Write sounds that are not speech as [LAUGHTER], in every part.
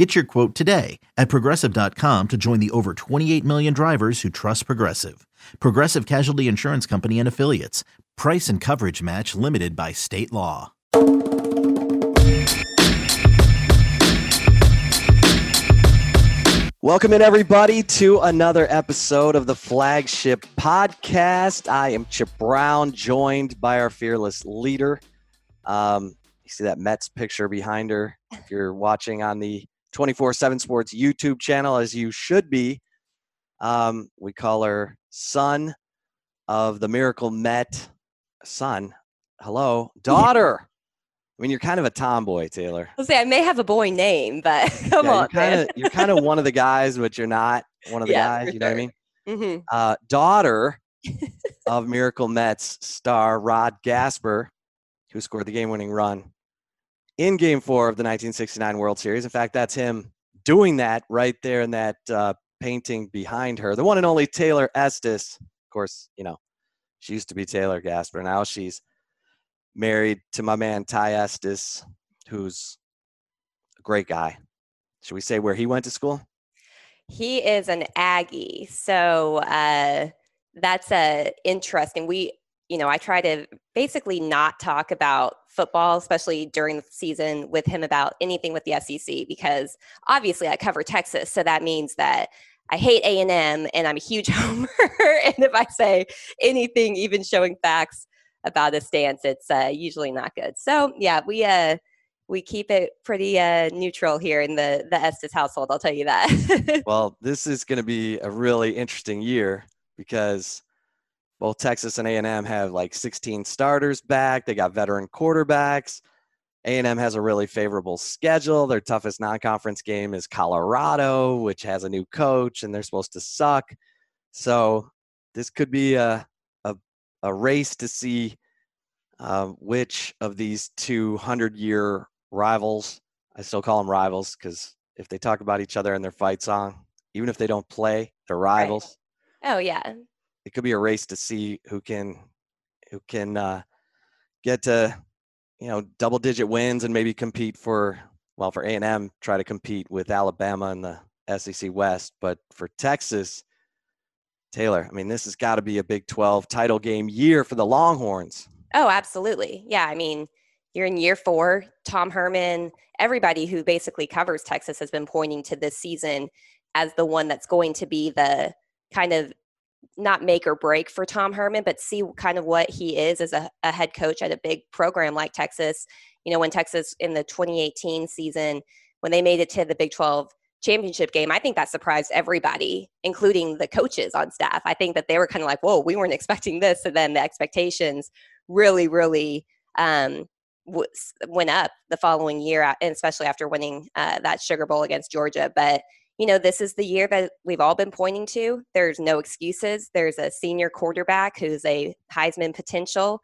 Get your quote today at progressive.com to join the over 28 million drivers who trust Progressive. Progressive Casualty Insurance Company and Affiliates. Price and coverage match limited by state law. Welcome in, everybody, to another episode of the Flagship Podcast. I am Chip Brown, joined by our fearless leader. Um, you see that Mets picture behind her. If you're watching on the 24 7 Sports YouTube channel, as you should be, um, we call her son of the Miracle Met. Son, hello, daughter. I mean, you're kind of a tomboy, Taylor. I'll say I may have a boy name, but [LAUGHS] come Yeah, on, [LAUGHS] you're kind of you're kind of one of the guys, but you're not one of the Yeah, guys. You know what I mean? Mhm. uh, daughter [LAUGHS] of Miracle Mets star Rod Gaspar, who scored the game-winning run in Game Four of the 1969 World Series. In fact, that's him doing that right there in that uh, painting behind her. The one and only Taylor Estes. Of course, you know she used to be Taylor Gaspar. Now she's married to my man Ty Estes, who's a great guy. Should we say where he went to school? He is an Aggie, so uh, that's uh, interesting. We, you know, I try to basically not talk about football, especially during the season, with him about anything with the SEC because obviously I cover Texas, so that means that I hate A and M, and I'm a huge [LAUGHS] homer. and if I say anything, even showing facts about a stance, it's uh, usually not good. So yeah, we uh, we keep it pretty uh, neutral here in the the Estes household. I'll tell you that. [LAUGHS] Well, this is going to be a really interesting year because both Texas and A&M have like 16 starters back. They got veteran quarterbacks. A&M has a really favorable schedule. Their toughest non-conference game is Colorado, which has a new coach and they're supposed to suck. So, this could be a a, a race to see uh, which of these two hundred-year rivals. I still call them rivals because if they talk about each other in their fight song, even if they don't play, they're rivals. oh yeah, It could be a race to see who can who can uh, get to you know double digit wins and maybe compete for well for A&M try to compete with Alabama in the SEC West, but for Texas Taylor, I mean this has got to be a Big 12 title game year for the Longhorns. oh absolutely, yeah. I mean, you're in year four. Tom Herman, everybody who basically covers Texas has been pointing to this season as the one that's going to be the kind of not make or break for Tom Herman, but see kind of what he is as a, a head coach at a big program like Texas. You know, when Texas in the 2018 season, when they made it to the Big 12 championship game, I think that surprised everybody, including the coaches on staff. I think that they were kind of like, whoa, we weren't [LAUGHS] expecting this. And then the expectations really, really um, w- went up the following year, and especially after winning uh, that Sugar Bowl against Georgia. But you know, this is the year that we've all been pointing to. There's no excuses. There's a senior quarterback who's a Heisman potential.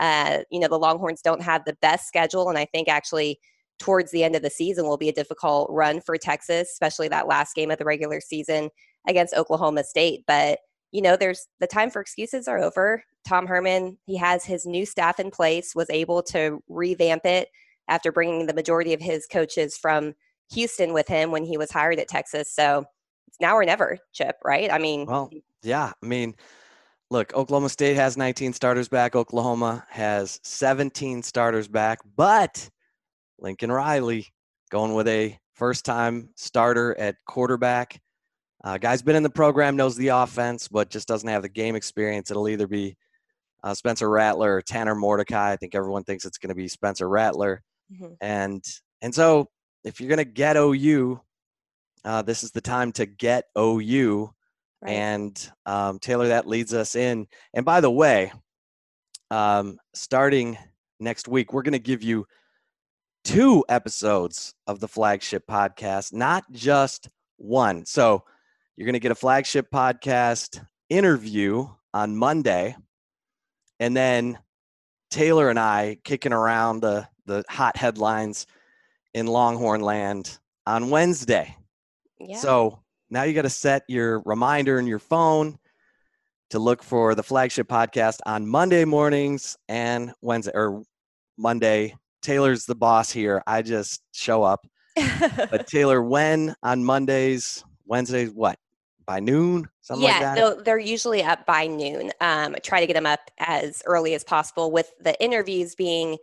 Uh, you know, the Longhorns don't have the best schedule, and I think actually towards the end of the season will be a difficult run for Texas, especially that last game of the regular season against Oklahoma State. But you know, there's the time for excuses are over. Tom Herman, he has his new staff in place, was able to revamp it after bringing the majority of his coaches from Houston with him when he was hired at Texas. So it's now or never, Chip, right? I mean, Well, yeah, I mean, look, Oklahoma State has 19 starters back. Oklahoma has 17 starters back, but Lincoln Riley going with a first time starter at quarterback. Uh, guy's been in the program, knows the offense, but just doesn't have the game experience. It'll either be uh, Spencer Rattler or Tanner Mordecai. I think everyone thinks it's going to be Spencer Rattler. Mhm. And and so if you're going to get OU, uh, this is the time to get OU. right. And um, Taylor, that leads us in. And by the way, um, starting next week, we're going to give you two episodes of the flagship podcast, not just one. So you're going to get a flagship podcast interview on Monday. and then Taylor and I kicking around the the hot headlines in Longhorn land on Wednesday. Yeah. So now you got to set your reminder in your phone to look for the flagship podcast on Monday mornings and Wednesday or Monday. Taylor's the boss here. I just show up. But [LAUGHS] Taylor, when on Mondays, Wednesdays, what? By noon? Something yeah, like that? no, they're usually up by noon. Um, I try to get them up as early as possible. With the interviews being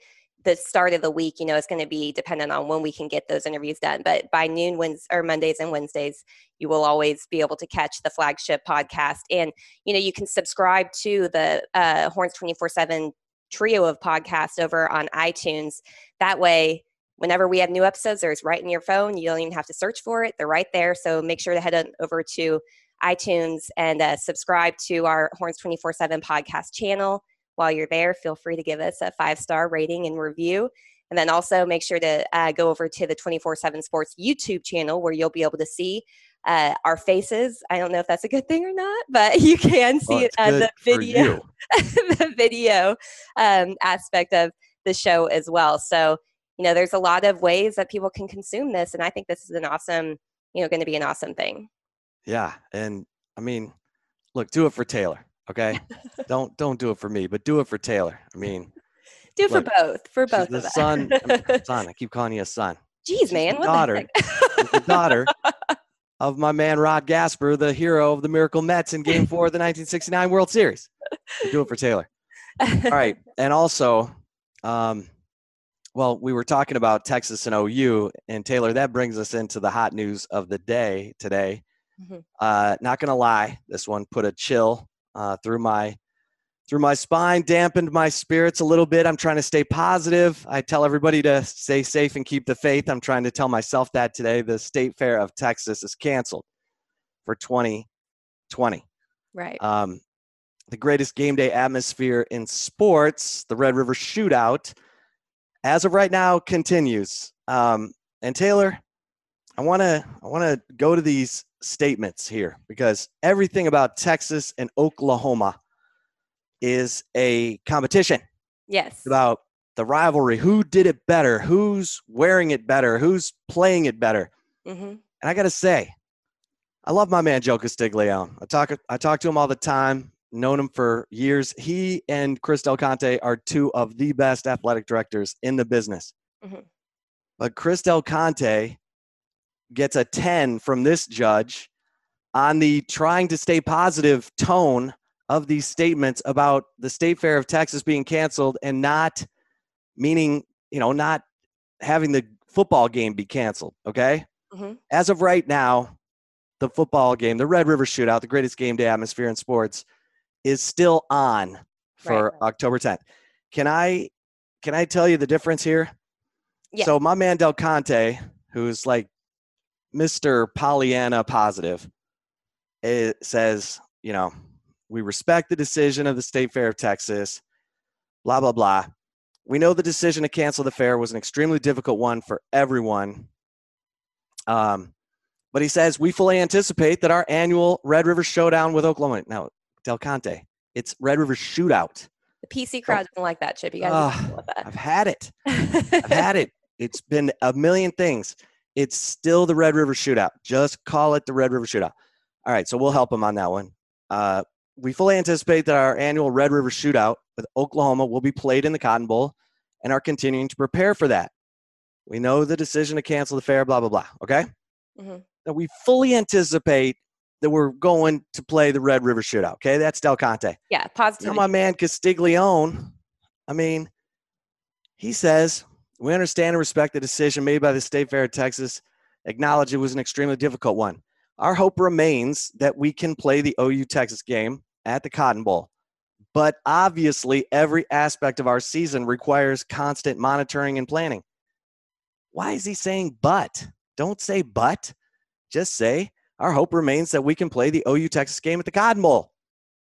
the start of the week, you know, it's going to be dependent on when we can get those interviews done. But by noon, Wednesdays or Mondays and Wednesdays, you will always be able to catch the flagship podcast, and you know, you can subscribe to the uh, Horns twenty four seven trio of podcasts over on iTunes. That way. Whenever we have new episodes, there's right in your phone. You don't even have to search for it. They're right there. So make sure to head on over to iTunes and uh, subscribe to our Horns 24 7 podcast channel. While you're there, feel free to give us a five star rating and review. And then also make sure to uh, go over to the 24 7 Sports YouTube channel where you'll be able to see uh, our faces. I don't know if that's a good thing or not, but [LAUGHS] you can see Well, it on the video, [LAUGHS] the video um, aspect of the show as well. So, you know, there's a lot of ways that people can consume this. And I think this is an awesome, you know, going to be an awesome thing. Yeah, and I mean, look, do it for Taylor, okay? don't don't do it for me, but do it for Taylor. I mean, Do it for Look, both, for both the of us. son, I mean, [LAUGHS] son. I keep calling you a son. Jeez, man, the daughter. the the daughter [LAUGHS] of my man Rod Gaspar, the hero of the Miracle Mets in Game Four of the 1969 World Series. So do it for Taylor. All right, [LAUGHS] and also, um, well, we were talking about Texas and OU, and Taylor, that brings us into the hot news of the day today. Mhm. Uh, not gonna lie, this one put a chill uh, through my through my spine, dampened my spirits a little bit. I'm trying to stay positive. I tell everybody to stay safe and keep the faith. I'm trying to tell myself that today. The State Fair of Texas is canceled for 2020 right. um, the greatest game day atmosphere in sports, the Red River Shootout, as of right now continues. Um, and Taylor, I want to I want to go to these statements here because everything about Texas and Oklahoma is a competition yes. about the rivalry. Who did it better? Who's wearing it better? Who's playing it better? hmm And I got to say, I love my man Joe Castiglione. I talk I talk to him all the time. Known him for years. He and Chris Del Conte are two of the best athletic directors in the business. Mhm. But Chris Del Conte gets a 10 from this judge on the trying to stay positive tone of these statements about the State Fair of Texas being canceled and not meaning, you know, not having the football game be canceled. Okay Mhm. as of right now, the football game, the Red River Shootout, the greatest game day atmosphere in sports, is still on for Right. October 10th. Can I can I tell you the difference here? Yeah. So my man Del Conte, who's like Mr. Pollyanna positive, it says, you know, we respect the decision of the State Fair of Texas, blah, blah, blah. We know the decision to cancel the fair was an extremely difficult one for everyone. Um, but he says, we fully anticipate that our annual Red River Showdown with Oklahoma. Now, Del Conte, it's Red River Shootout. The PC crowd doesn't like that chip. You got to be careful with that. I've had it. [LAUGHS] I've had it. It's been a million things. It's still the Red River Shootout. Just call it the Red River Shootout. All right, so we'll help him on that one. Uh, we fully anticipate that our annual Red River Shootout with Oklahoma will be played in the Cotton Bowl and are continuing to prepare for that. We know the decision to cancel the fair, blah, blah, blah. Okay? Mhm. That we fully anticipate that we're going to play the Red River Shootout. Okay? That's Del Conte. Yeah, Now, positivity. my man Castiglione, I mean, he says, we understand and respect the decision made by the State Fair of Texas, acknowledge it was an extremely difficult one. Our hope remains that we can play the OU Texas game at the Cotton Bowl. But obviously, every aspect of our season requires constant monitoring and planning. Why is he saying but? Don't say but. Just say, our hope remains that we can play the OU Texas game at the Cotton Bowl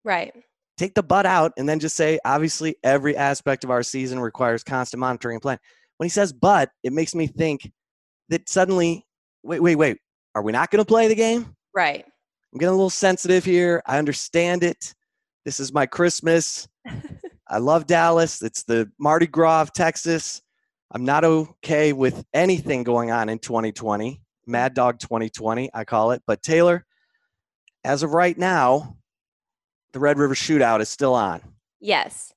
right. take the but out and then just say obviously every aspect of our season requires constant monitoring and plan when he says but it makes me think that suddenly wait wait wait are we not going to play the game Right. i'm getting a little sensitive here i understand it this is my christmas [LAUGHS] I love Dallas. It's the Mardi Gras of Texas. I'm not okay with anything going on in 2020. Mad Dog 2020, I call it. But Taylor, as of right now, the Red River Shootout is still on. Yes.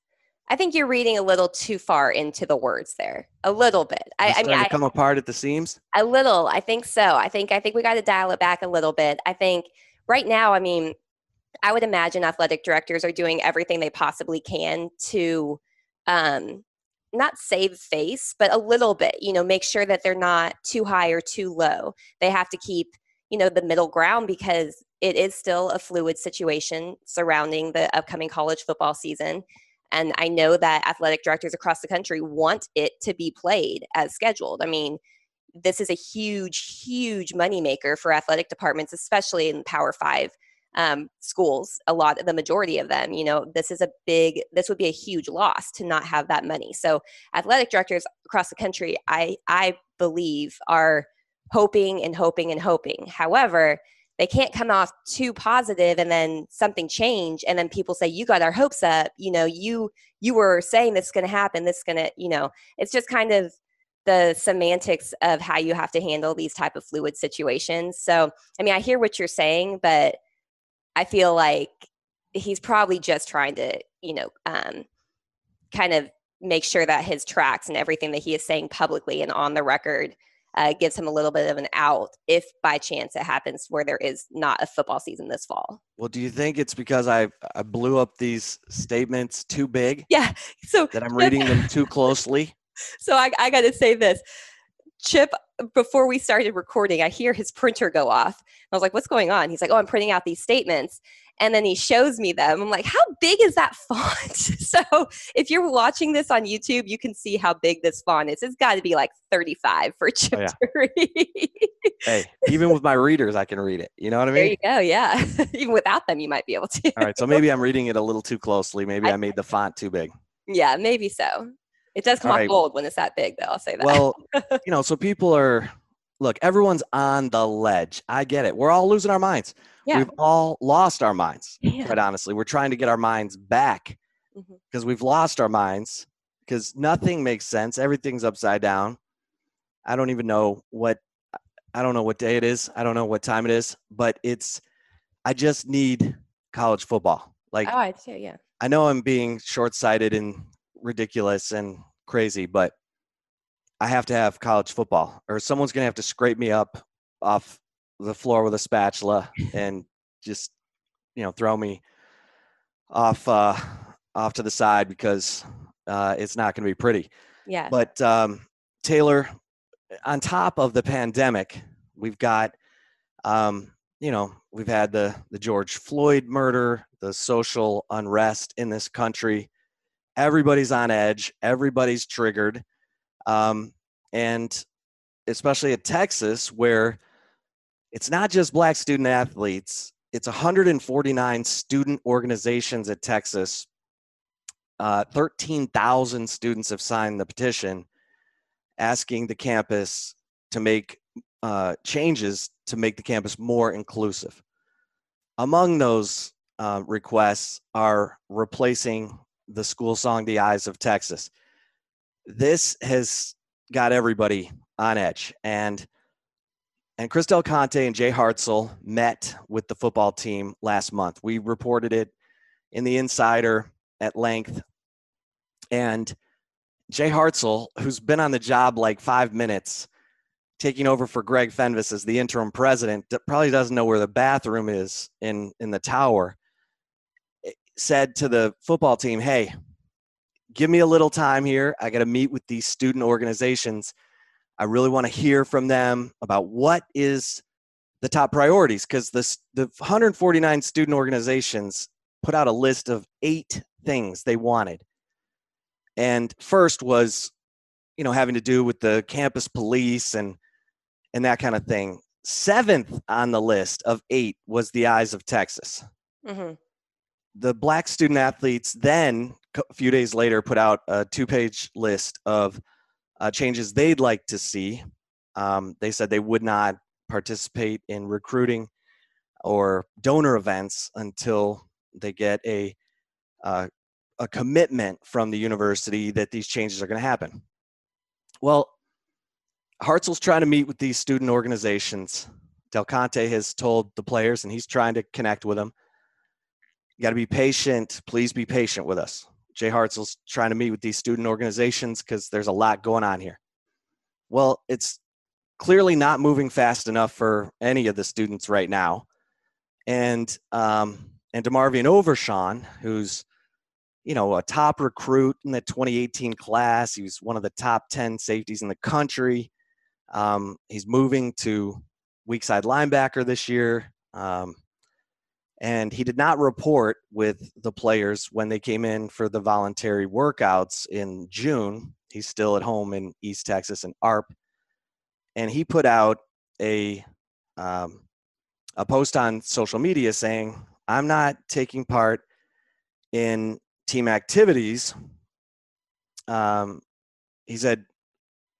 I think you're reading a little too far into the words there. A little bit. I, I mean, I, come apart at the seams. A little. I think so. I think I think we got to dial it back a little bit. I think right now, I mean, I would imagine athletic directors are doing everything they possibly can to um, not save face, but a little bit. You know, make sure that they're not too high or too low. They have to keep you know the middle ground because it is still a fluid situation surrounding the upcoming college football season and I know that athletic directors across the country want it to be played as scheduled. I mean, this is a huge, huge moneymaker for athletic departments, especially in Power Five um, schools. A lot, the majority of them, you know, this is a big, this would be a huge loss to not have that money. So, athletic directors across the country, I, I believe, are hoping and hoping and hoping. However, they can't come off too positive and then something change and then people say you got our hopes up. You know you you were saying this is going to happen this is going to you know. It's just kind of the semantics of how you have to handle these type of fluid situations. So i mean i hear what you're saying but i feel like he's probably just trying to you know um, kind of make sure that his tracks and everything that he is saying publicly and on the record uh, gives him a little bit of an out if by chance it happens where there is not a football season this fall. Well, do you think it's because I I blew up these statements too big? Yeah. So that I'm reading them too closely. [LAUGHS] So I, I got to say this. Chip, before we started recording, I hear his printer go off. I was like, what's going on? He's like, oh, I'm printing out these statements and then he shows me them. I'm like, how big is that font? [LAUGHS] so if you're watching this on YouTube, you can see how big this font is. It's got to be like 35 for Chip [LAUGHS] oh, yeah. to read. hey, even with my [LAUGHS] readers, I can read it. You know what I mean? There you go. Yeah. even without them, you might be able to. All right. So maybe I'm reading it a little too closely. Maybe I, I made the font too big. Yeah, maybe so. It does come All off right. bold when it's that big, though. I'll say that. Well, you know, so people are, look, everyone's on the ledge. I get it. We're all losing our minds yeah. we've all lost our minds yeah. quite honestly we're trying to get our minds back because mm-hmm. we've lost our minds because nothing makes sense everything's upside down i don't even know what i don't know what day it is i don't know what time it is but it's i just need college football like oh i do yeah i know i'm being short-sighted and ridiculous and crazy but i have to have college football or someone's going to have to scrape me up off the floor with a spatula and just you know throw me off uh, off to the side because uh, it's not going to be pretty. Yeah. But um, Taylor, on top of the pandemic, we've got um, you know we've had the the George Floyd murder, the social unrest in this country. Everybody's on edge. Everybody's triggered, um, and especially at Texas, where it's not just black student athletes. It's 149 student organizations at texas. Uh, 13000 students have signed the petition asking the campus to make uh, changes to make the campus more inclusive. Among those uh, requests are replacing the school song the eyes of texas. This has got everybody on edge and and Chris Del Conte and Jay Hartzell met with the football team last month. We reported it in the Insider at length. And Jay Hartzell, who's been on the job like five minutes, taking over for Greg Fenves as the interim president, probably doesn't know where the bathroom is in, in the tower, eh, said to the football team, Hey, give me a little time here. I got to meet with these student organizations I really want to hear from them about what is the top priorities because the, the 149 student organizations put out a list of eight things they wanted. And first was, you know, having to do with the campus police and and that kind of thing. Seventh on the list of eight was the eyes of Texas. Mm-hmm. The black student athletes then, a few days later, put out a two page list of uh, changes they'd like to see. Um, they said they would not participate in recruiting or donor events until they get a uh, a commitment from the university that these changes are going to happen. Well, Hartzell's trying to meet with these student organizations. Del Conte has told the players, and he's trying to connect with them. You got to be patient. Please be patient with us. Jay Hartzell's trying to meet with these student organizations because there's a lot going on here. Well, it's clearly not moving fast enough for any of the students right now. And um, and DeMarvion Overshown, who's you know a top recruit in the 2018 class, he was one of the top 10 safeties in the country. Um, he's moving to weak side linebacker this year. Um, and he did not report with the players when they came in for the voluntary workouts in June. He's still at home in East Texas and ARP, and he put out a um, a post on social media saying, "I'm not taking part in team activities." Um, he said,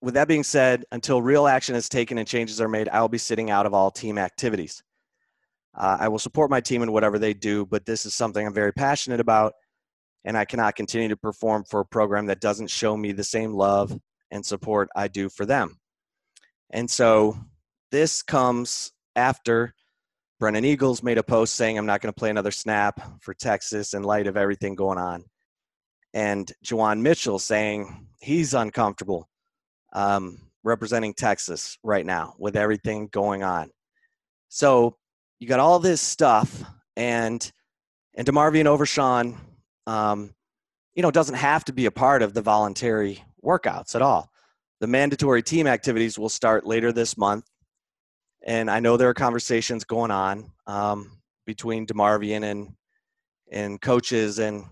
"With that being said, until real action is taken and changes are made, I will be sitting out of all team activities." Uh, I will support my team in whatever they do, but this is something I'm very passionate about, and I cannot continue to perform for a program that doesn't show me the same love and support I do for them. And so this comes after Brennan Eagles made a post saying, I'm not going to play another snap for Texas in light of everything going on. And Juwan Mitchell saying he's uncomfortable um, representing Texas right now with everything going on. So you got all this stuff, and and Demarvion Overshown, um, you know, doesn't have to be a part of the voluntary workouts at all. The mandatory team activities will start later this month, and I know there are conversations going on um, between Demarvion and and coaches and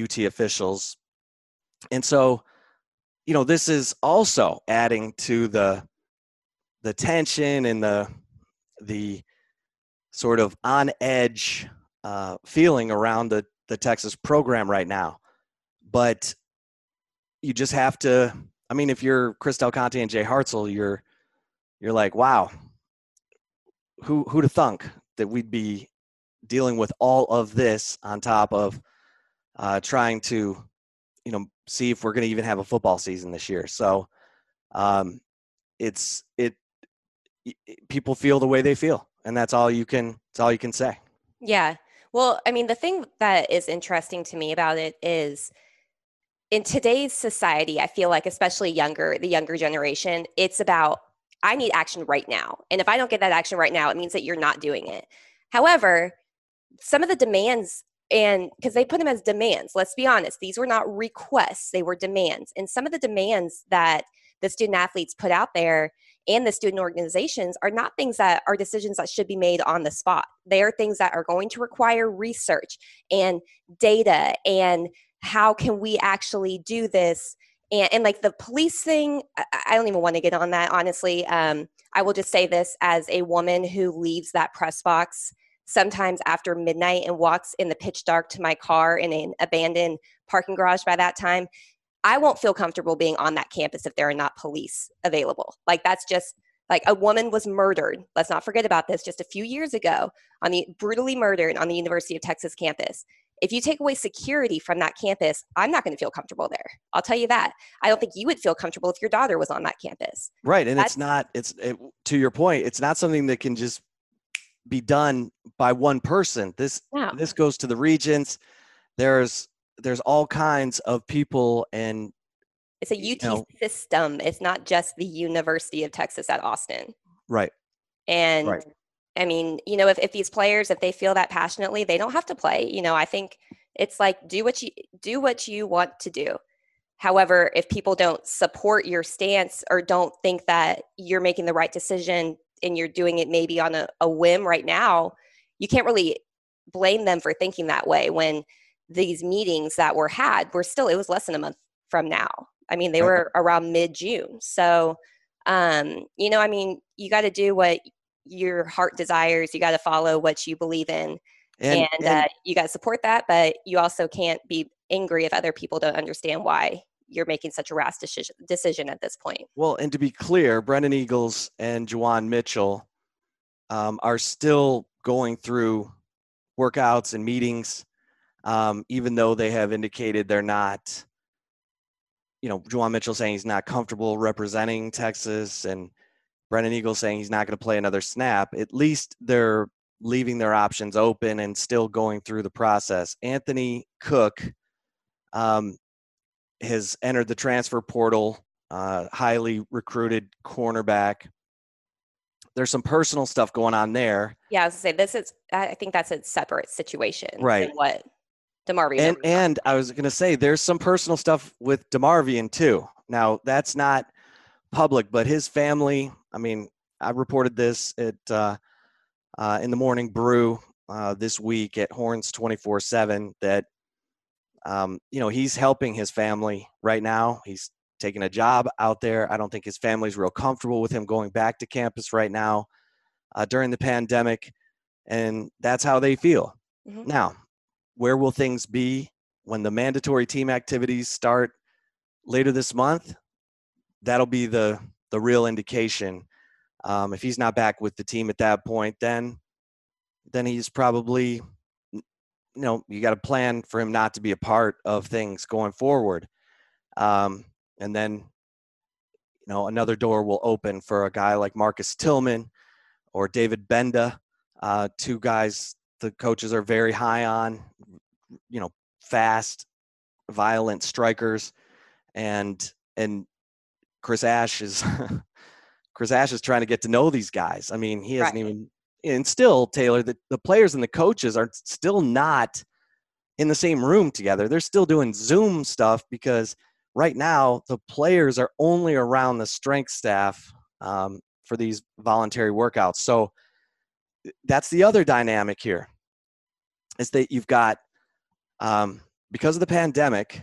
UT officials, and so you know this is also adding to the the tension and the the sort of on edge uh, feeling around the, the Texas program right now. But you just have to, I mean, if you're Chris Del Conte and Jay Hartzell, you're, you're like, wow, who, who'd have thunk that we'd be dealing with all of this on top of uh, trying to, you know, see if we're going to even have a football season this year. So um, it's, it, it, people feel the way they feel and that's all you can that's all you can say. Yeah. Well i mean the thing that is interesting to me about it is in today's society i feel like especially younger the younger generation it's about i need action right now. And if i don't get that action right now it means that you're not doing it. However some of the demands and because they put them as demands let's be honest these were not requests they were demands. And some of the demands that the student athletes put out there and the student organizations are not things that are decisions that should be made on the spot. They are things that are going to require research and data and how can we actually do this and, and like the I, I don't even want to get on that honestly um, i will just say this as a woman who leaves that press box sometimes after midnight and walks in the pitch dark to my car in an abandoned parking garage by that time I won't feel comfortable being on that campus if there are not police available. Like that's just like a woman was murdered. Let's not forget about this just a few years ago on the brutally murdered on the University of Texas campus. If you take away security from that campus, I'm not going to feel comfortable there. I'll tell you that. I don't think you would feel comfortable if your daughter was on that campus. Right, and That's, it's not it's it, to your point, it's not something that can just be done by one person. This no. this goes to the regents. There's there's all kinds of people and it's a UT know, system. It's not just the University of Texas at Austin. Right. And right. I mean, you know, if, if these players, if they feel that passionately, they don't have to play. You know, I think it's like do what you do what you want to do. However, if people don't support your stance or don't think that you're making the right decision and you're doing it maybe on a, a whim right now, you can't really blame them for thinking that way when these meetings that were had were still it was less than a month from now. I mean they were around mid-june. So um you know i mean you got to do what your heart desires. You got to follow what you believe in and, and, and uh, you got to support that but you also can't be angry if other people don't understand why you're making such a rash decision, decision at this point. Well and to be clear brennan eagles and Juwan mitchell um, are still going through workouts and meetings um, even though they have indicated they're not. You know, Juwan Mitchell saying he's not comfortable representing Texas, and Brennan Eagle saying he's not going to play another snap. At least they're leaving their options open and still going through the process. Anthony Cook um, has entered the transfer portal, uh, highly recruited cornerback. There's some personal stuff going on there. Yeah, I was to say this is. I think that's a separate situation. Right. What DeMarvion. And and I was going to say there's some personal stuff with DeMarvion too. Now that's not public, but his family. I mean, I reported this at uh, uh, in the morning brew uh, this week at Horns 24/7 that um, you know he's helping his family right now. He's taking a job out there. I don't think his family's real comfortable with him going back to campus right now uh, during the pandemic, and that's how they feel. Mhm. Now, where will things be when the mandatory team activities start later this month? That'll be the the real indication. Um, if he's not back with the team at that point, then then he's probably you know you got to plan for him not to be a part of things going forward um, and then you know another door will open for a guy like marcus tillman or david Gbenda uh, two guys the coaches are very high on you know fast violent strikers and and chris ash is [LAUGHS] chris ash is trying to get to know these guys. I mean he hasn't Right. even and still taylor the, the players and the coaches are still not in the same room together. They're still doing zoom stuff because right now the players are only around the strength staff um, for these voluntary workouts. So that's the other dynamic here is that you've got um, because of the pandemic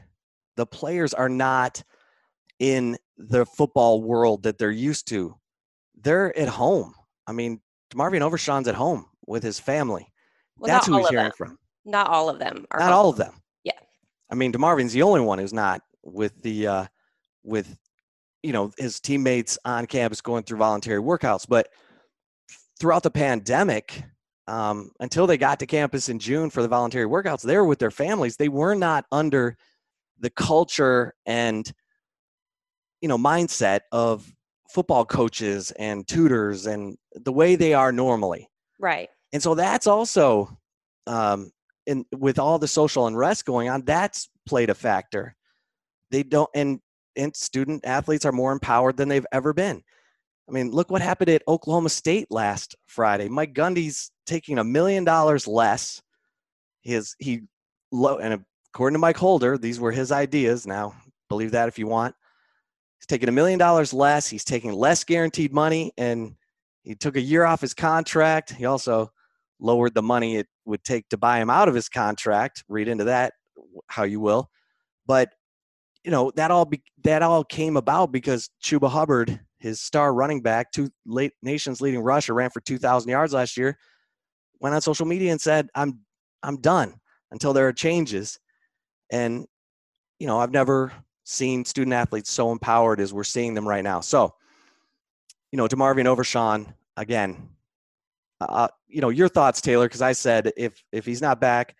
the players are not in the football world that they're used to they're at home i mean marvin Overshown's at home with his family Well, that's who he's hearing them. from Not all of them are. not home. all of them Yeah. i mean DeMarvion's the only one who's not with the uh with you know his teammates on campus going through voluntary workouts but throughout the pandemic um, until they got to campus in june for the voluntary workouts they were with their families. They were not under the culture and you know mindset of football coaches and tutors and the way they are normally. Right. and so that's also um in with all the social unrest going on that's played a factor. They don't and and student athletes are more empowered than they've ever been i mean look what happened at oklahoma state last friday. Mike gundy's taking a million dollars less. His he low and according to mike holder these were his ideas. Now believe that if you want. He's taking a million dollars less. He's taking less guaranteed money and he took a year off his contract. He also lowered the money it would take to buy him out of his contract. Read into that how you will, but you know that all be, that all came about because Chuba Hubbard, his star running back, two late nation's leading rusher, ran for 2,000 yards last year. Went on social media and said, "I'm I'm done until there are changes." And you know I've never seen student athletes so empowered as we're seeing them right now. So, you know, DeMarvion Overshown again uh, you know your thoughts taylor because i said if if he's not back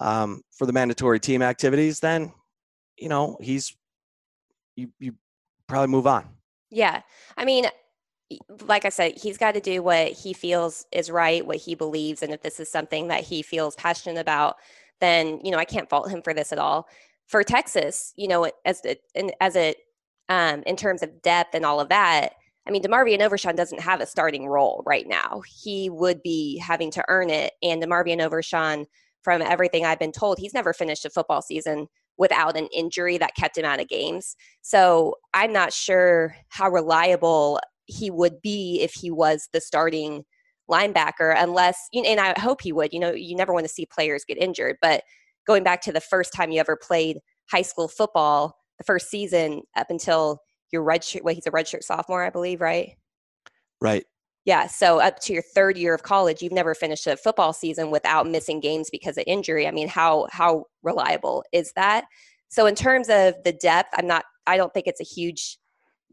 um, for the mandatory team activities then you know he's you you probably move on Yeah. I mean, like I said, he's got to do what he feels is right, what he believes. And if this is something that he feels passionate about, then, you know, I can't fault him for this at all. For Texas, you know, as it, as it, um, in terms of depth and all of that, I mean, DeMarvion Overshown doesn't have a starting role right now. He would be having to earn it. And DeMarvion Overshown, from everything I've been told, he's never finished a football season without an injury that kept him out of games. So I'm not sure how reliable he would be if he was the starting linebacker, unless, and I hope he would. You know, you never want to see players get injured. But going back to the first time you ever played high school football, the first season up until your redshirt, well, he's a redshirt sophomore, I believe, right? right Yeah. So up to your third year of college, you've never finished a football season without missing games because of injury. I mean, how how reliable is that? So in terms of the depth, I'm not. I don't think it's a huge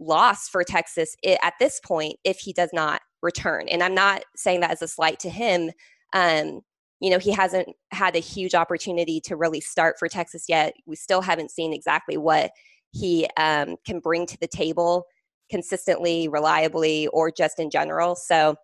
loss for Texas at this point if he does not return. And I'm not saying that as a slight to him. Um, you know, he hasn't had a huge opportunity to really start for Texas yet. We still haven't seen exactly what he um, can bring to the table consistently, reliably, or just in general. So,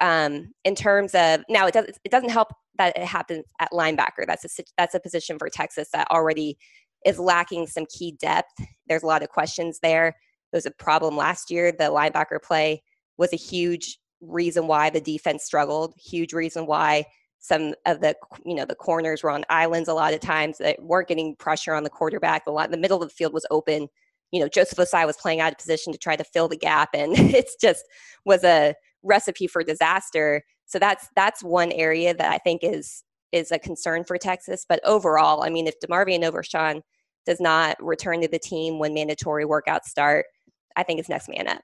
um, in terms of now, it doesn't it doesn't help that it happens at linebacker. That's a that's a position for Texas that already is lacking some key depth. There's a lot of questions there. It was a problem last year. The linebacker play was a huge reason why the defense struggled. Huge reason why some of the you know the corners were on islands a lot of times that weren't getting pressure on the quarterback. A lot the middle of the field was open. You know, Joseph Ossai was playing out of position to try to fill the gap, and [LAUGHS] it's just was a recipe for disaster. So that's that's one area that I think is is a concern for Texas. But overall, I mean, if DeMarvion Overshown does not return to the team when mandatory workouts start, I think it's next man up.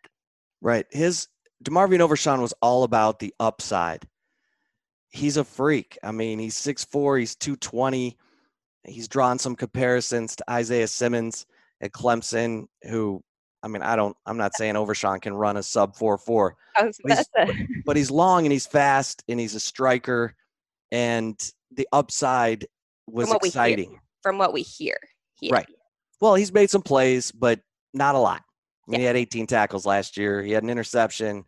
Right. His DeMarvion Overshown was all about the upside he's a freak. I mean, he's 6'4, he's 220. He's drawn some comparisons to Isaiah Simmons at Clemson, who I mean, I don't I'm not saying Overshown can run a sub 4-4. [LAUGHS] But he's, but he's long and he's fast and he's a striker and the upside was from exciting. from what we hear. he Right. Well, he's made some plays, but not a lot. I mean, yeah. he had 18 tackles last year. He had an interception.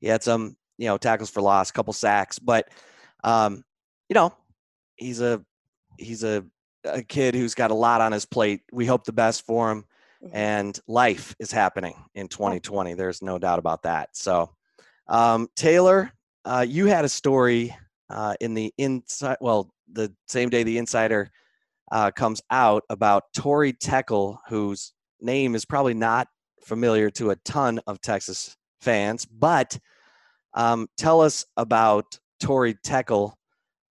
He had some, you know, tackles for loss, a couple sacks, but um, you know, he's a he's a a kid who's got a lot on his plate. We hope the best for him, mm-hmm. and life is happening in 2020. There's no doubt about that. So, um, Taylor, uh, you had a story uh, in the inside. Well, the same day the insider uh, comes out about Tori Teykl, whose name is probably not familiar to a ton of Texas fans, but um, tell us about Tori Teykl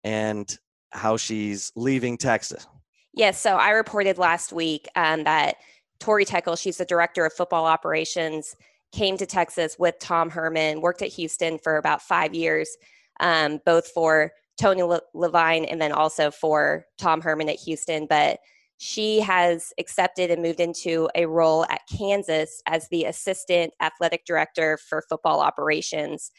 and how she's leaving Texas. Yes, so I reported last week um, that Tori Teykl, she's the director of football operations, came to Texas with Tom Herman, worked at Houston for about five years, um, both for Tony Le- Levine and then also for Tom Herman at Houston. But she has accepted and moved into a role at Kansas as the assistant athletic director for football operations.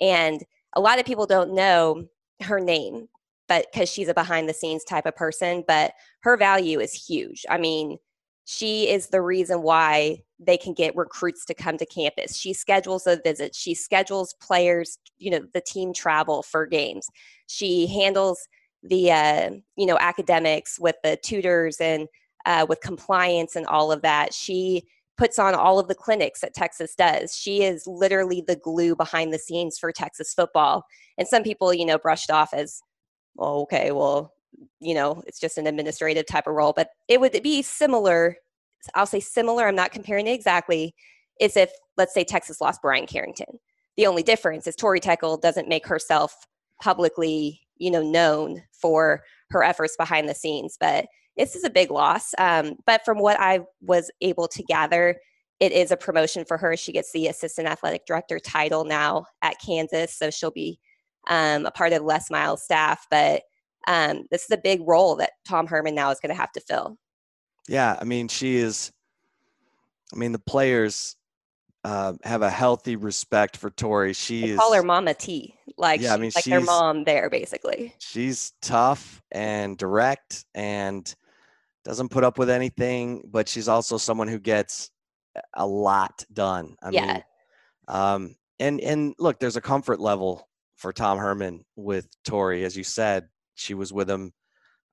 And a lot of people don't know her name but because she's a behind the scenes type of person but her value is huge. I mean she is the reason why they can get recruits to come to campus. She schedules the visits. She schedules players you know the team travel for games. She handles the uh, you know academics with the tutors and uh, with compliance and all of that. She puts on all of the clinics that Texas does. She is literally the glue behind the scenes for Texas football. And some people, you know, brushed off as, oh, okay, well, you know, it's just an administrative type of role. But it would be similar. I'll say similar. I'm not comparing it exactly. Is if, let's say, Texas lost Bryan Carrington. The only difference is Tori Teykl doesn't make herself publicly, you know, known for her efforts behind the scenes. But this is a big loss. Um, but from what I was able to gather, it is a promotion for her. She gets the assistant athletic director title now at Kansas, so she'll be um, a part of Les Miles' staff. But um, this is a big role that Tom Herman now is going to have to fill. Yeah, I mean, she is. I mean, the players uh, have a healthy respect for Tori. She they is call her Mama T, like yeah, I mean, like their mom there, basically. She's tough and direct, and doesn't put up with anything, but she's also someone who gets a lot done. I yeah. mean, um, and and look, there's a comfort level for Tom Herman with Tori, as you said. She was with him.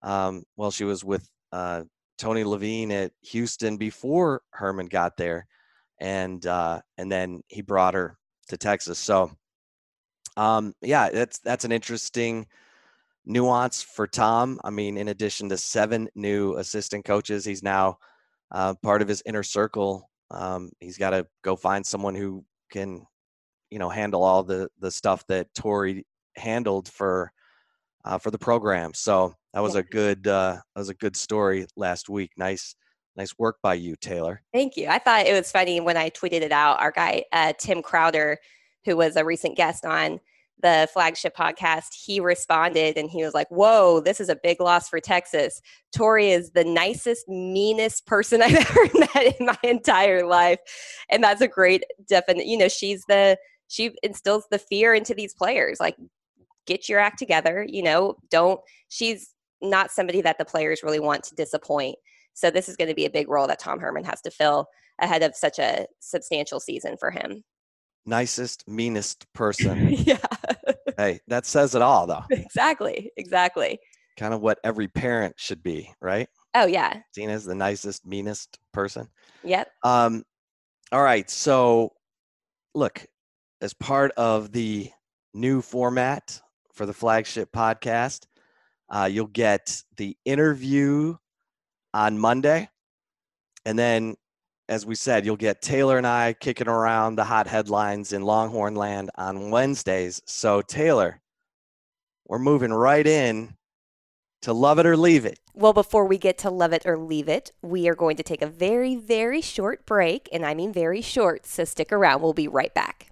Um, well, she was with uh, Tony Levine at Houston before Herman got there, and uh, and then he brought her to Texas. So, um, yeah, that's that's an interesting nuance for Tom. I mean, in addition to seven new assistant coaches, he's now uh, part of his inner circle. Um, he's got to go find someone who can, you know, handle all the the stuff that Tori handled for uh, for the program. So that was yeah. a good uh, that was a good story last week. Nice. Nice work by you, Taylor. Thank you. I thought it was funny when I tweeted it out. Our guy, uh, Tim Crowder, who was a recent guest on the flagship podcast, he responded and he was like, Whoa, this is a big loss for Texas. Tori is the nicest, meanest person [LAUGHS] I've ever met in my entire life. And that's a great definite, you know, she's the, she instills the fear into these players. Like, get your act together. You know, don't, she's not somebody that the players really want to disappoint. So this is going to be a big role that Tom Herman has to fill ahead of such a substantial season for him. Nicest, meanest [LAUGHS] person. yeah. hey, that says it all, though. Exactly. Exactly. Kind of what every parent should be, right? Oh, yeah. Seen as the nicest, meanest person. Yep. Um, all right. So, look, as part of the new format for the flagship podcast, uh, you'll get the interview on Monday. And then, as we said, you'll get Taylor and I kicking around the hot headlines in Longhorn land on Wednesdays. So, Taylor, we're moving right in to love it or leave it. Well, before we get to love it or leave it, we are going to take a very, very short break. And I mean very short. So stick around. We'll be right back.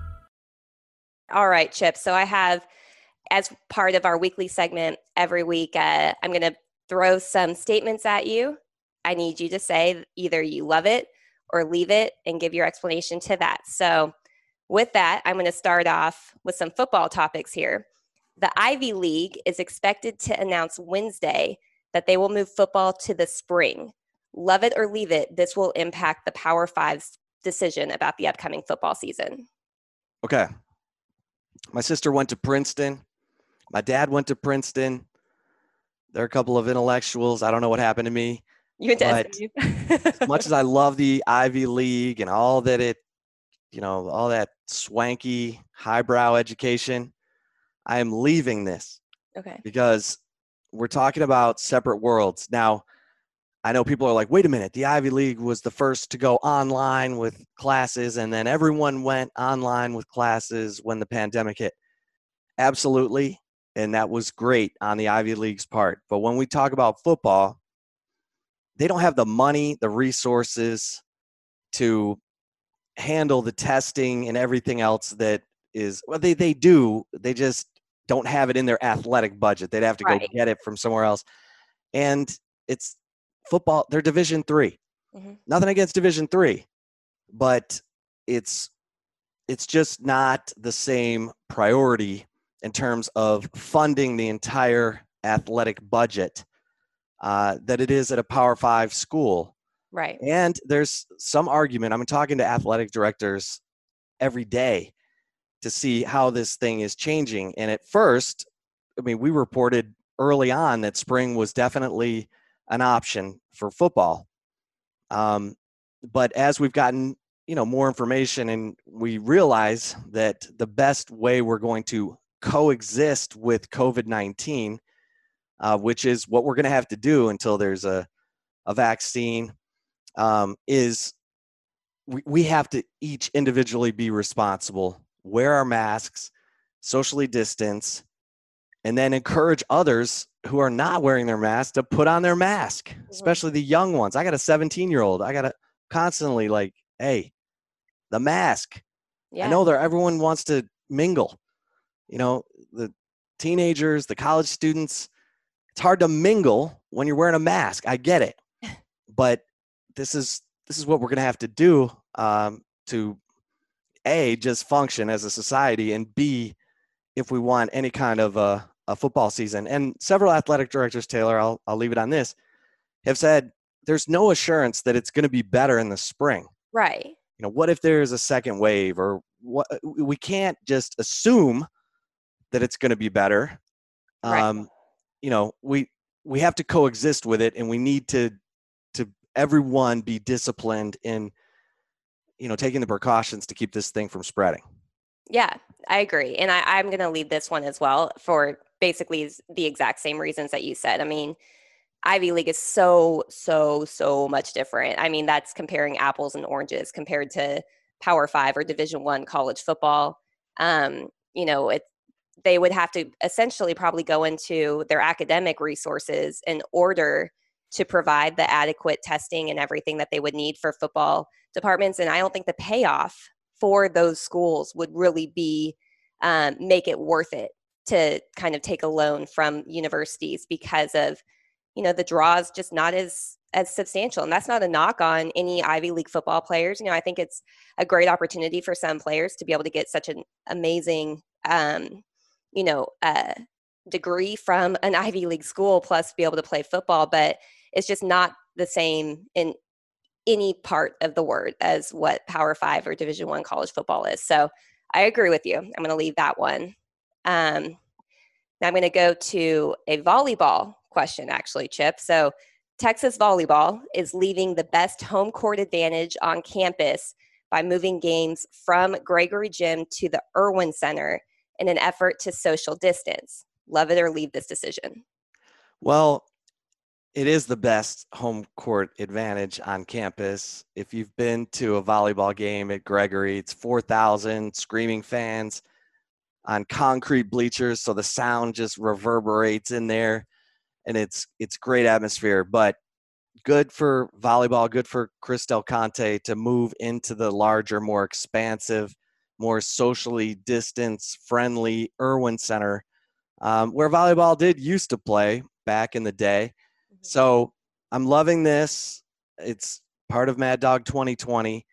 All right, Chip. So I have, as part of our weekly segment every week, uh, I'm going to throw some statements at you. I need you to say either you love it or leave it and give your explanation to that. So, with that, I'm going to start off with some football topics here. The Ivy League is expected to announce Wednesday that they will move football to the spring. Love it or leave it, this will impact the Power Five's decision about the upcoming football season. Okay. My sister went to Princeton. My dad went to Princeton. There are a couple of intellectuals. I don't know what happened to me. You went to. As much as I love the Ivy League and all that it, you know, all that swanky, highbrow education, I am leaving this okay. because we're talking about separate worlds. Now, I know people are like, wait a minute, the Ivy League was the first to go online with classes, and then everyone went online with classes when the pandemic hit. Absolutely. And that was great on the Ivy League's part. But when we talk about football, they don't have the money, the resources to handle the testing and everything else that is, well, they, they do. They just don't have it in their athletic budget. They'd have to go get it from somewhere else. And it's football, they're Division three. Mhm. Nothing against Division three, but it's it's just not the same priority in terms of funding the entire athletic budget uh, that it is at a Power Five school. Right. And there's some argument. I'm talking to athletic directors every day to see how this thing is changing. And at first, I mean, we reported early on that spring was definitely an option for football. Um, but as we've gotten, you know, more information and we realize that the best way we're going to coexist with COVID-19, uh, which is what we're going to have to do until there's a, a vaccine, um, is we, we have to each individually be responsible, wear our masks, socially distance, and then encourage others who are not wearing their mask to put on their mask, especially the young ones. I got a 17 year old. I got to constantly like, hey, the mask. Yeah. I know that everyone wants to mingle. You know, the teenagers, the college students, it's hard to mingle when you're wearing a mask. I get it. But this is this is what we're gonna have to do um, to a just function as a society and b if we want any kind of a, football season and several athletic directors taylor I'll, I'll leave it on this have said there's no assurance that it's going to be better in the spring Right. you know what if there's a second wave or what we can't just assume that it's going to be better. Right. Um, you know, we we have to coexist with it, and we need to to everyone be disciplined in you know taking the precautions to keep this thing from spreading. Yeah, I agree. And I, I'm going to leave this one as well for basically s- the exact same reasons that you said. I mean, Ivy League is so, so, so much different. I mean, that's comparing apples and oranges compared to Power Five or Division One college football. Um, you know, it they would have to essentially probably go into their academic resources in order to provide the adequate testing and everything that they would need for football departments. And I don't think the payoff for those schools would really be um, make it worth it to kind of take a loan from universities because of you know the draw is just not as as substantial. And that's not a knock on any ivy league football players. You know i think it's a great opportunity for some players to be able to get such an amazing um, you know uh, degree from an ivy league school plus be able to play football. But it's just not the same in any part of the word as what power five or division one college football is. So i agree with you. I'm going to leave that one um, now i'm going to go to a volleyball question actually chip. So texas volleyball is leaving the best home court advantage on campus by moving games from gregory gym to the erwin center in an effort to social distance. Love it or leave this decision. Well, it is the best home court advantage on campus. If you've been to a volleyball game at Gregory, it's 4,000 screaming fans on concrete bleachers, so the sound just reverberates in there, and it's it's great atmosphere. But good for volleyball, good for Chris Del Conte to move into the larger, more expansive, more socially distance friendly Erwin Center, um, where volleyball did used to play back in the day. So I'm loving this. It's part of Mad Dog 2020,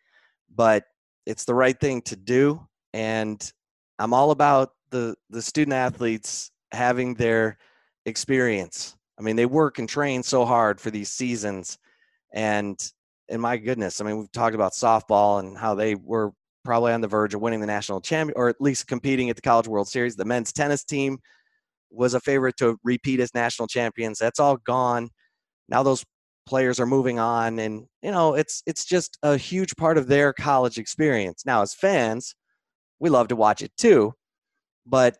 but it's the right thing to do. And I'm all about the the student athletes having their experience. I mean, they work and train so hard for these seasons, and and my goodness, I mean, we've talked about softball and how they were probably on the verge of winning the national champion, or at least competing at the College World Series. The men's tennis team was a favorite to repeat as national champions. That's all gone. Now those players are moving on and you know it's it's just a huge part of their college experience. Now as fans, we love to watch it too, but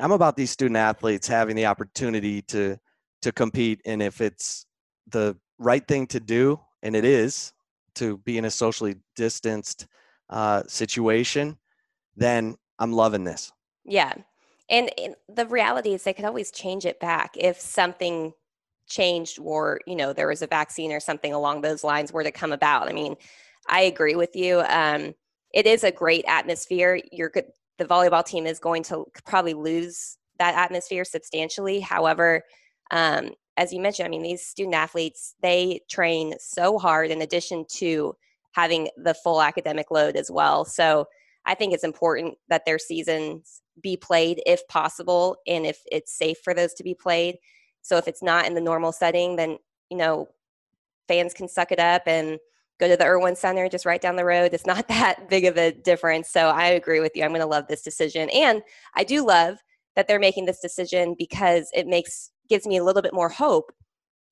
I'm about these student athletes having the opportunity to to compete and if it's the right thing to do and it is to be in a socially distanced uh, situation, then I'm loving this. Yeah. And, and the reality is they could always change it back if something changed or, you know, there was a vaccine or something along those lines were to come about. I mean, I agree with you. Um, it is a great atmosphere. You're good. The volleyball team is going to probably lose that atmosphere substantially. However, um, as you mentioned, I mean, these student athletes, they train so hard in addition to having the full academic load as well. So I think it's important that their seasons be played if possible and if it's safe for those to be played. So if it's not in the normal setting, then, you know, fans can suck it up and go to the Erwin Center just right down the road. It's not [LAUGHS] that big of a difference. So I agree with you. I'm going to love this decision. And I do love that they're making this decision because it makes gives me a little bit more hope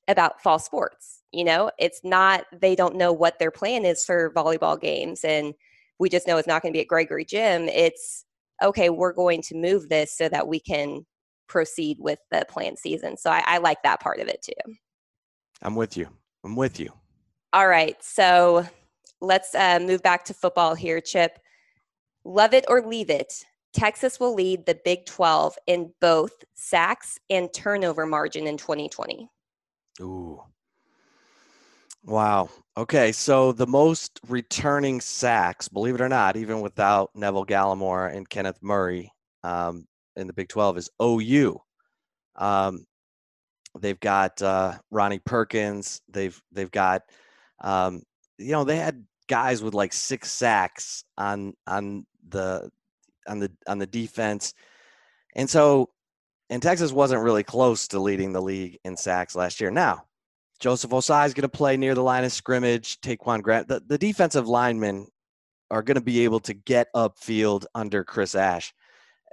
about fall sports. You know, it's not they don't know what their plan is for volleyball games and we just know it's not going to be at Gregory Gym. It's okay, we're going to move this so that we can proceed with the planned season. So I, I like that part of it too. I'm with you. I'm with you. All right, so let's uh, move back to football here, Chip. Love it or leave it. Texas will lead the Big 12 in both sacks and turnover margin in 2020. Ooh. Wow. Okay. So the most returning sacks, believe it or not, even without Neville Gallimore and Kenneth Murray um, in the Big 12, is OU. Um, they've got uh, Ronnie Perkins. They've they've got um, you know they had guys with like six sacks on on the on the on the defense, and so and Texas wasn't really close to leading the league in sacks last year. Now Joseph Ossai is going to play near the line of scrimmage. Taquan Grant, the, the defensive linemen are going to be able to get upfield under Chris Ash,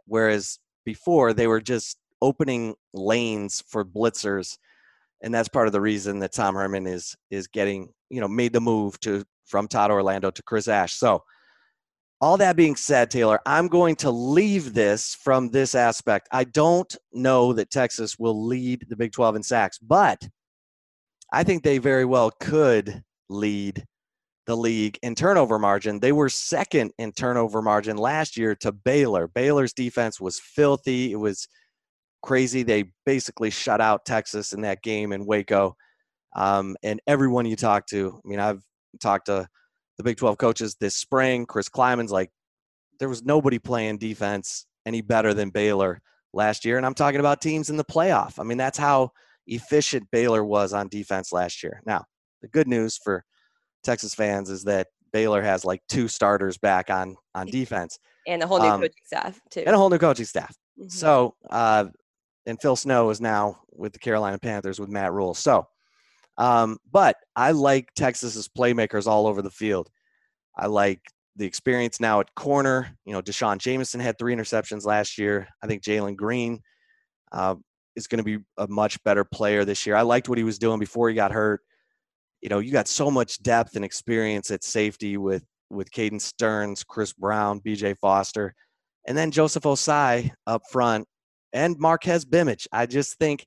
whereas before they were just opening lanes for blitzers, and that's part of the reason that Tom Herman is is getting you know made the move to from Todd Orlando to Chris Ash. So all that being said, Taylor, I'm going to leave this from this aspect. I don't know that Texas will lead the Big 12 in sacks, but I think they very well could lead the league in turnover margin. They were second in turnover margin last year to Baylor. Baylor's defense was filthy. It was crazy. They basically shut out Texas in that game in Waco. Um, and everyone you talk to, I mean, I've talked to the Big 12 coaches this spring. Chris Klieman's like, there was nobody playing defense any better than Baylor last year. And I'm talking about teams in the playoff. I mean, that's how efficient Baylor was on defense last year. Now, the good news for Texas fans is that Baylor has like two starters back on on [LAUGHS] defense and a whole new um, coaching staff too. and a whole new coaching staff. Mhm. So, uh, and Phil Snow is now with the Carolina Panthers with Matt Rhule. So, um, but I like Texas's playmakers all over the field. I like the experience now at corner. You know, D'Shawn Jamison had three interceptions last year. I think Jalen Green uh, is going to be a much better player this year. I liked what he was doing before he got hurt. You know, you got so much depth and experience at safety with with Caden Sterns, Chris Brown, B.J. Foster, and then Joseph Ossai up front, and Marqez Bimage. I just think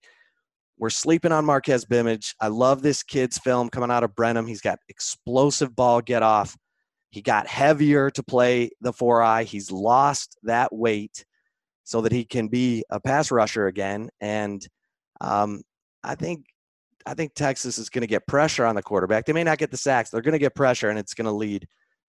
we're sleeping on Marqez Bimage. I love this kid's film coming out of Brenham. He's got explosive ball get off. He got heavier to play the four eye. He's lost that weight so that he can be a pass rusher again. And um, I think I think Texas is going to get pressure on the quarterback. They may not get the sacks. They're going to get pressure, and it's going to lead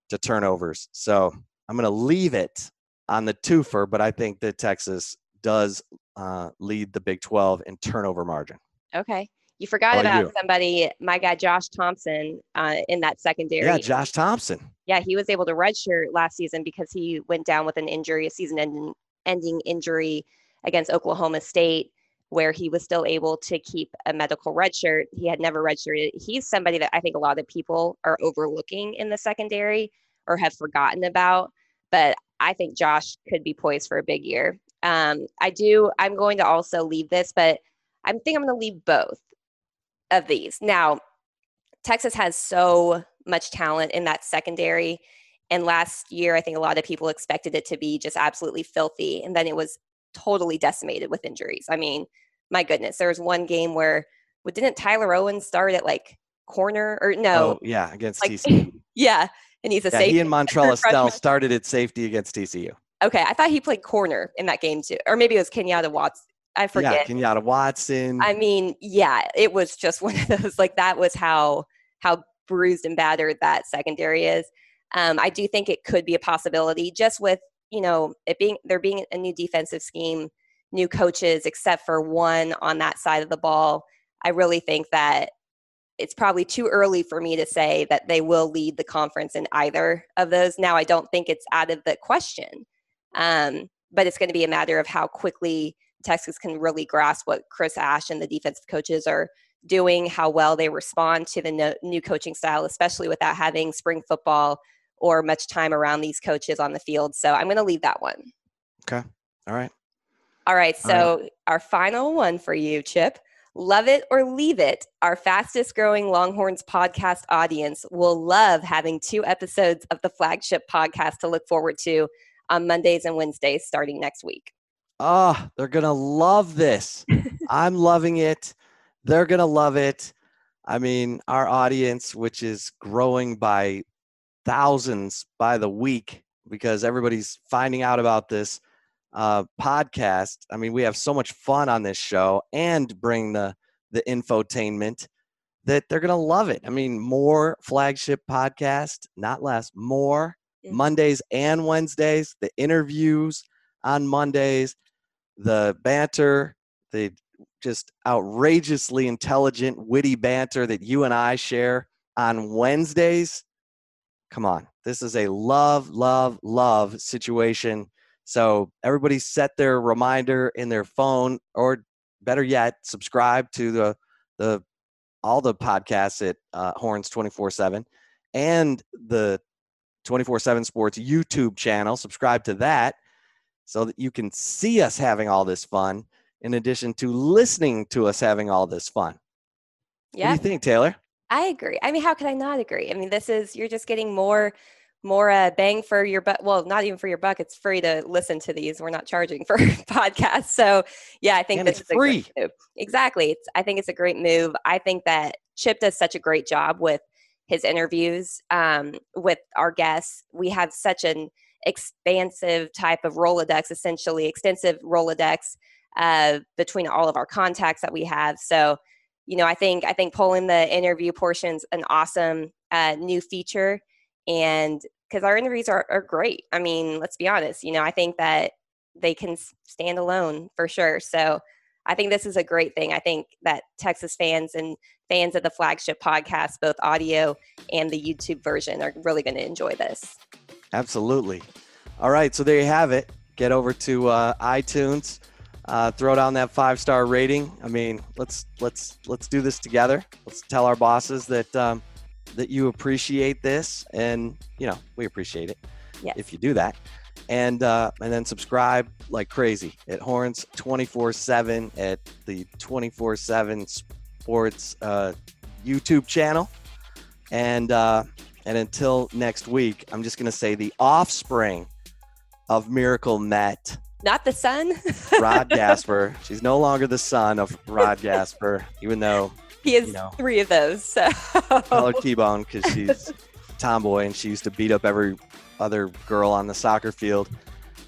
to turnovers. So I'm going to leave it on the twofer, but I think that Texas does uh, lead the Big 12 in turnover margin. Okay. You forgot about you? somebody, my guy Josh Thompson, uh, in that secondary. Yeah, Josh Thompson. Yeah, he was able to redshirt last season because he went down with an injury, a season-ending ending injury against Oklahoma State, where he was still able to keep a medical redshirt. He had never redshirted. He's somebody that I think a lot of people are overlooking in the secondary or have forgotten about. But I think Josh could be poised for a big year. Um, I do. I'm going to also leave this, but I think I'm going to leave both of these. Now, Texas has so much talent in that secondary. And last year, I think a lot of people expected it to be just absolutely filthy. And then it was totally decimated with injuries. I mean, my goodness, there was one game where, well, didn't Tyler Owen start at like corner or no? Oh, yeah, against like, TCU. [LAUGHS] yeah. And he's a Yeah, safety. he and Montrell [LAUGHS] Estell started at safety against TCU. Okay. I thought he played corner in that game too. Or maybe it was Kenyatta Watts. I forget. Yeah, Kenyatta Watson. I mean, yeah, it was just [LAUGHS] one of those like that was how how bruised and battered that secondary is. Um, I do think it could be a possibility just with you know it being there being a new defensive scheme, new coaches, except for one on that side of the ball. I really think that it's probably too early for me to say that they will lead the conference in either of those. Now, I don't think it's out of the question, um, but it's going to be a matter of how quickly Texas can really grasp what Chris Ash and the defensive coaches are doing, how well they respond to the no, new coaching style, especially without having spring football or much time around these coaches on the field. So I'm going to leave that one. okay. All right. All right. All So our final one for you, Chip. Love it or leave it. Our fastest growing Longhorns podcast audience will love having two episodes of the flagship podcast to look forward to on Mondays and Wednesdays starting next week. Oh, they're going to love this. [LAUGHS] I'm loving it. They're going to love it. I mean, our audience, which is growing by thousands by the week because everybody's finding out about this uh, podcast. I mean, we have so much fun on this show and bring the the infotainment that they're going to love it. I mean, more flagship podcast, not less, more Mhm. Mondays and Wednesdays, the interviews on Mondays, the banter, the just outrageously intelligent, witty banter that you and I share on Wednesdays. Come on. This is a love, love, love situation. So everybody set their reminder in their phone, or better yet, subscribe to the the all the podcasts at uh, Horns twenty four seven and the twenty four seven Sports YouTube channel. Subscribe to that, so that you can see us having all this fun in addition to listening to us having all this fun. Yeah. What do you think, Taylor? I agree. I mean, how could I not agree? I mean, this is you're just getting more more uh, bang for your buck. Well, not even for your buck. It's free to listen to these. We're not charging [LAUGHS] for podcasts. So yeah, I think And this it's is free. Exactly. It's I think it's a great move. I think that Chip does such a great job with his interviews um, with our guests. We have such an expansive type of Rolodex, essentially extensive Rolodex uh, between all of our contacts that we have. So you know, I think I think pulling the interview portions an awesome uh, new feature, and because our interviews are, are great. I mean, let's be honest. You know, I think that they can stand alone for sure. So I think this is a great thing. I think that Texas fans and fans of the flagship podcast, both audio and the YouTube version, are really going to enjoy this. Absolutely. All right, so there you have it. Get over to uh, iTunes, uh, throw down that five star rating. I mean, let's let's let's do this together. Let's tell our bosses that um, that you appreciate this, and you know we appreciate it Yes. if you do that. And uh, and then subscribe like crazy at Horns 24 seven at the 24 Sports uh, YouTube channel. And uh, and until next week, I'm just gonna say the offspring of Miracle Met, Not the son. Rod [LAUGHS] Gaspar. She's no longer the son of Rod Gaspar, even though he has you know. three of those. So call her T-Bone because she's [LAUGHS] tomboy and she used to beat up every other girl on the soccer field.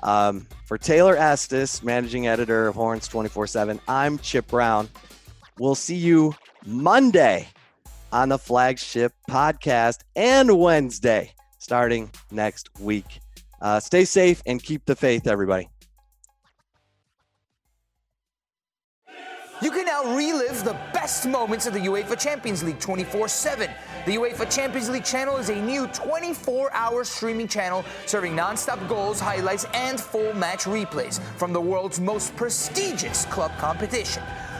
Um, for Taylor Estes, managing editor of Horns 24/7, I'm Chip Brown. We'll see you Monday on the flagship podcast and Wednesday starting next week. Uh, stay safe and keep the faith, everybody. You can now relive the best moments of the UEFA Champions League 24 7. The UEFA Champions League channel is a new 24 hour streaming channel serving non stop goals, highlights, and full match replays from the world's most prestigious club competition.